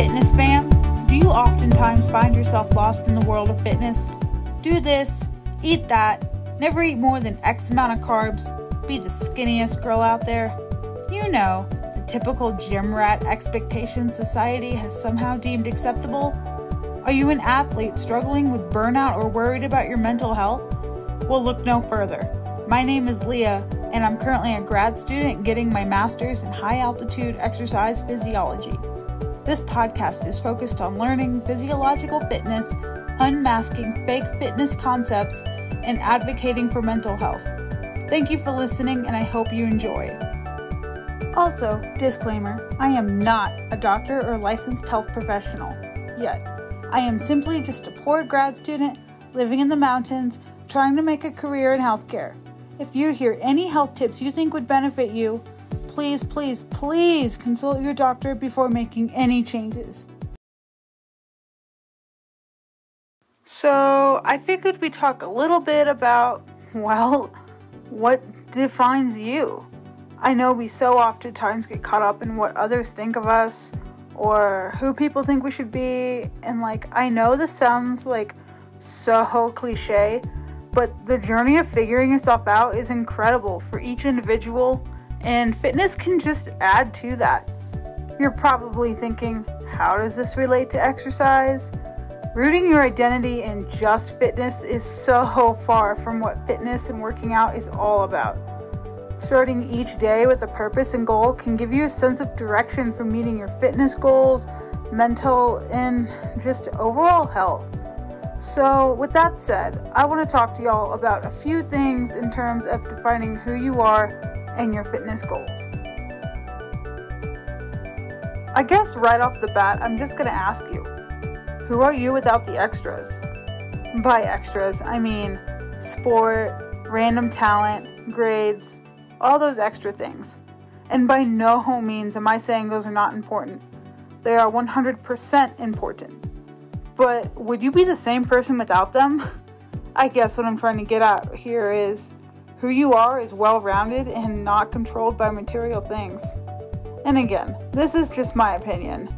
Fitness fam! Do you oftentimes find yourself lost in the world of fitness? Do this, eat that, never eat more than X amount of carbs, be the skinniest girl out there? You know, the typical gym rat expectation society has somehow deemed acceptable? Are you an athlete struggling with burnout or worried about your mental health? Well, look no further. My name is Leah, and I'm currently a grad student getting my master's in high altitude exercise physiology. This podcast is focused on learning physiological fitness, unmasking fake fitness concepts, and advocating for mental health. Thank you for listening, and I hope you enjoy. Also, disclaimer I am not a doctor or licensed health professional yet. I am simply just a poor grad student living in the mountains trying to make a career in healthcare. If you hear any health tips you think would benefit you, please, please, please consult your doctor before making any changes. So, I figured we'd talk a little bit about, well, what defines you. I know we so oftentimes get caught up in what others think of us or who people think we should be, and like, I know this sounds like so cliche, but the journey of figuring yourself out is incredible for each individual and fitness can just add to that. You're probably thinking, how does this relate to exercise? Rooting your identity in just fitness is so far from what fitness and working out is all about. Starting each day with a purpose and goal can give you a sense of direction for meeting your fitness goals, mental, and just overall health. So, with that said, I want to talk to y'all about a few things in terms of defining who you are and your fitness goals. I guess right off the bat, I'm just to ask you who are you without the extras? By extras, I mean sport, random talent, grades, all those extra things. And by no means am I saying those are not important. They are 100% important. But would you be the same person without them? I guess what I'm trying to get at here is who you are is well rounded and not controlled by material things. And again, this is just my opinion,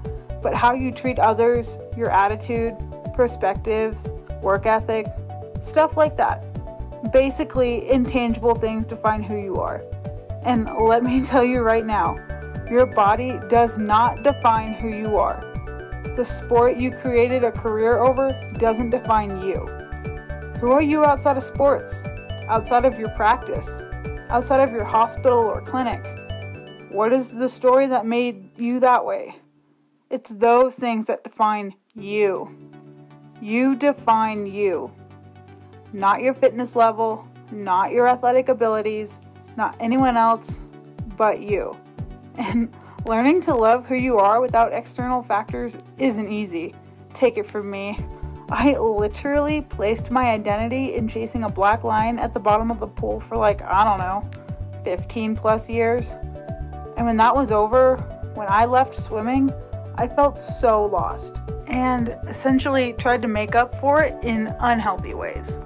but how you treat others, your attitude, perspectives, work ethic, stuff like that. Basically, intangible things define who you are. And let me tell you right now, your body does not define who you are. The sport you created a career over doesn't define you. Who are you outside of sports? Outside of your practice, outside of your hospital or clinic? What is the story that made you that way? It's those things that define you. You define you. Not your fitness level, not your athletic abilities, not anyone else but you. And learning to love who you are without external factors isn't easy. Take it from me. I literally placed my identity in chasing a black line at the bottom of the pool for like, I don't know, 15 plus years. And when that was over, when I left swimming, I felt so lost and essentially tried to make up for it in unhealthy ways.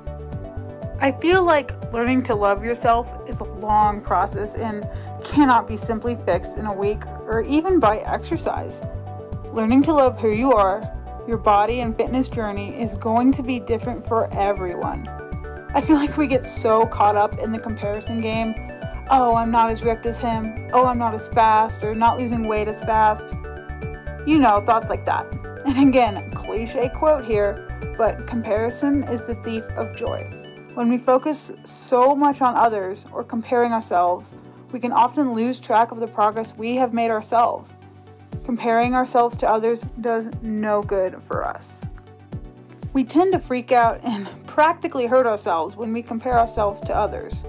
I feel like learning to love yourself is a long process and cannot be simply fixed in a week or even by exercise. Learning to love who you are your body and fitness journey is going to be different for everyone. I feel like we get so caught up in the comparison game. Oh, I'm not as ripped as him. Oh, I'm not as fast, or not losing weight as fast. You know, thoughts like that. And again, cliche quote here, but comparison is the thief of joy. When we focus so much on others or comparing ourselves, we can often lose track of the progress we have made ourselves. Comparing ourselves to others does no good for us. We tend to freak out and practically hurt ourselves when we compare ourselves to others.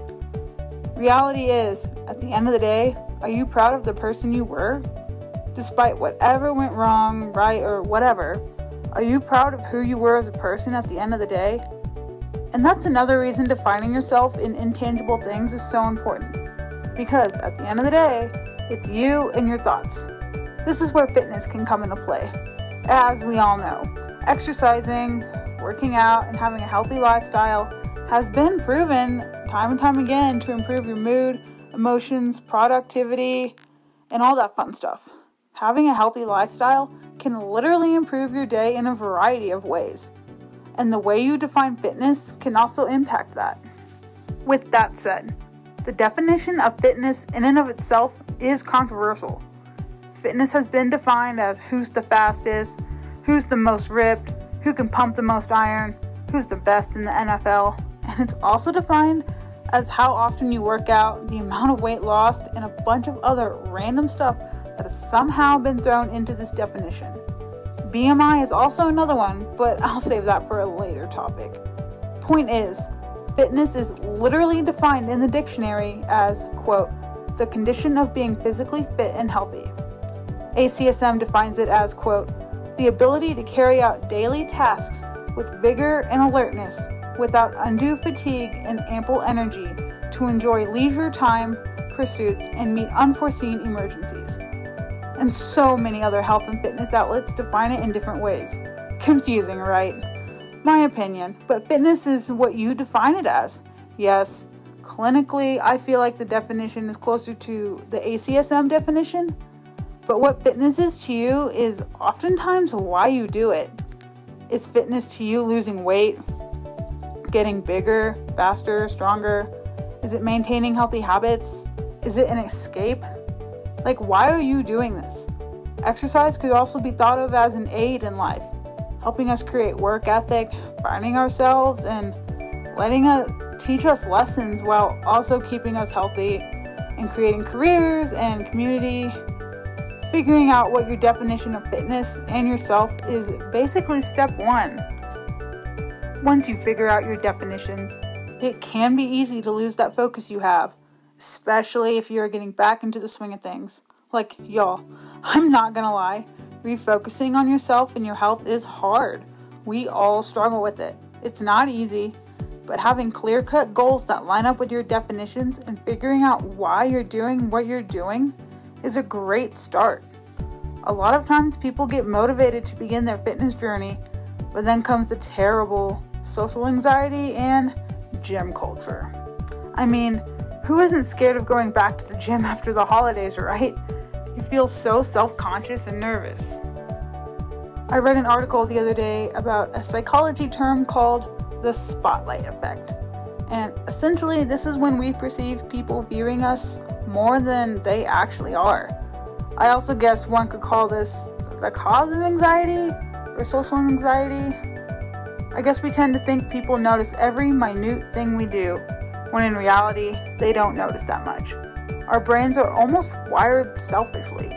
Reality is, at the end of the day, are you proud of the person you were? Despite whatever went wrong, right, or whatever, are you proud of who you were as a person at the end of the day? And that's another reason defining yourself in intangible things is so important. Because at the end of the day, it's you and your thoughts. This is where fitness can come into play. As we all know, exercising, working out, and having a healthy lifestyle has been proven time and time again to improve your mood, emotions, productivity, and all that fun stuff. Having a healthy lifestyle can literally improve your day in a variety of ways. And the way you define fitness can also impact that. With that said, the definition of fitness in and of itself is controversial. Fitness has been defined as who's the fastest, who's the most ripped, who can pump the most iron, who's the best in the NFL, and it's also defined as how often you work out, the amount of weight lost, and a bunch of other random stuff that has somehow been thrown into this definition. BMI is also another one, but I'll save that for a later topic. Point is, fitness is literally defined in the dictionary as, quote, the condition of being physically fit and healthy. ACSM defines it as, quote, the ability to carry out daily tasks with vigor and alertness without undue fatigue and ample energy to enjoy leisure time pursuits and meet unforeseen emergencies. And so many other health and fitness outlets define it in different ways. Confusing, right? My opinion, but fitness is what you define it as. Yes, clinically, I feel like the definition is closer to the ACSM definition, but what fitness is to you is oftentimes why you do it. Is fitness to you losing weight, getting bigger, faster, stronger? Is it maintaining healthy habits? Is it an escape? Like, why are you doing this? Exercise could also be thought of as an aid in life, helping us create work ethic, finding ourselves, and letting us teach us lessons while also keeping us healthy and creating careers and community Figuring out what your definition of fitness and yourself is basically step one. Once you figure out your definitions, it can be easy to lose that focus you have, especially if you're getting back into the swing of things. Like, y'all, I'm not gonna lie, refocusing on yourself and your health is hard. We all struggle with it. It's not easy, but having clear cut goals that line up with your definitions and figuring out why you're doing what you're doing is a great start. A lot of times people get motivated to begin their fitness journey, but then comes the terrible social anxiety and gym culture. I mean, who isn't scared of going back to the gym after the holidays, right? You feel so self conscious and nervous. I read an article the other day about a psychology term called the spotlight effect. And essentially, this is when we perceive people viewing us more than they actually are. I also guess one could call this the cause of anxiety or social anxiety. I guess we tend to think people notice every minute thing we do, when in reality, they don't notice that much. Our brains are almost wired selfishly,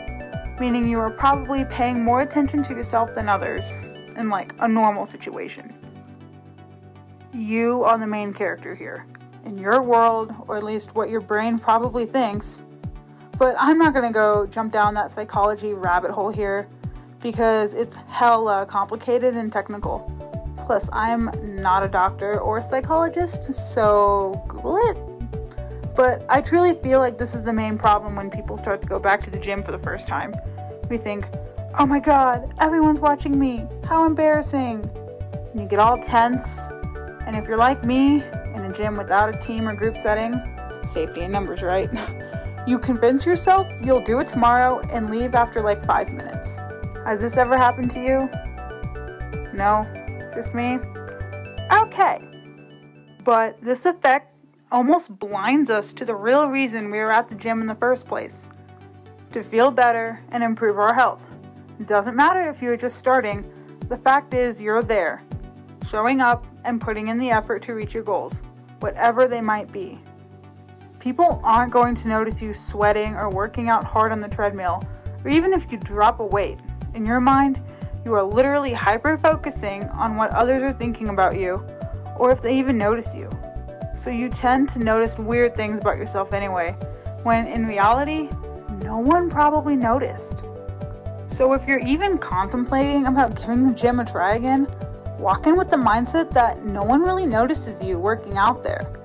meaning you are probably paying more attention to yourself than others in like a normal situation. You are the main character here. In your world, or at least what your brain probably thinks, but I'm not going to go jump down that psychology rabbit hole here because it's hella complicated and technical. Plus, I'm not a doctor or a psychologist, so Google it. But I truly feel like this is the main problem when people start to go back to the gym for the first time. We think, oh my god, everyone's watching me, how embarrassing. And you get all tense, and if you're like me, in a gym without a team or group setting, safety in numbers, right? You convince yourself you'll do it tomorrow and leave after like five minutes. Has this ever happened to you? No? Just me? Okay. But this effect almost blinds us to the real reason we are at the gym in the first place to feel better and improve our health. It doesn't matter if you're just starting, the fact is you're there, showing up and putting in the effort to reach your goals, whatever they might be. People aren't going to notice you sweating or working out hard on the treadmill, or even if you drop a weight. In your mind, you are literally hyper focusing on what others are thinking about you, or if they even notice you. So you tend to notice weird things about yourself anyway, when in reality, no one probably noticed. So if you're even contemplating about giving the gym a try again, walk in with the mindset that no one really notices you working out there.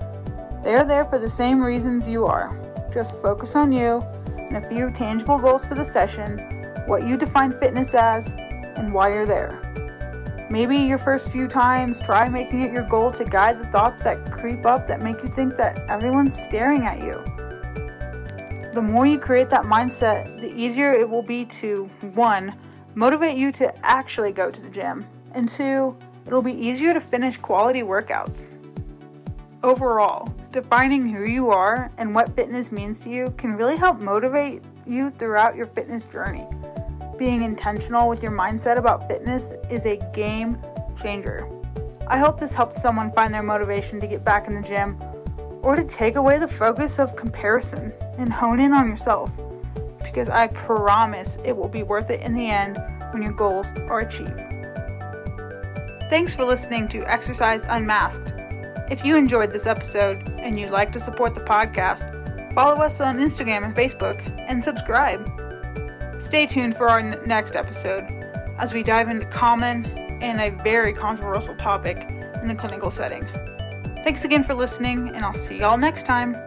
They are there for the same reasons you are. Just focus on you and a few tangible goals for the session, what you define fitness as, and why you're there. Maybe your first few times, try making it your goal to guide the thoughts that creep up that make you think that everyone's staring at you. The more you create that mindset, the easier it will be to 1. motivate you to actually go to the gym. And two, it'll be easier to finish quality workouts. Overall, defining who you are and what fitness means to you can really help motivate you throughout your fitness journey. Being intentional with your mindset about fitness is a game changer. I hope this helps someone find their motivation to get back in the gym or to take away the focus of comparison and hone in on yourself because I promise it will be worth it in the end when your goals are achieved. Thanks for listening to Exercise Unmasked. If you enjoyed this episode and you'd like to support the podcast, follow us on Instagram and Facebook and subscribe. Stay tuned for our n- next episode as we dive into common and a very controversial topic in the clinical setting. Thanks again for listening, and I'll see y'all next time.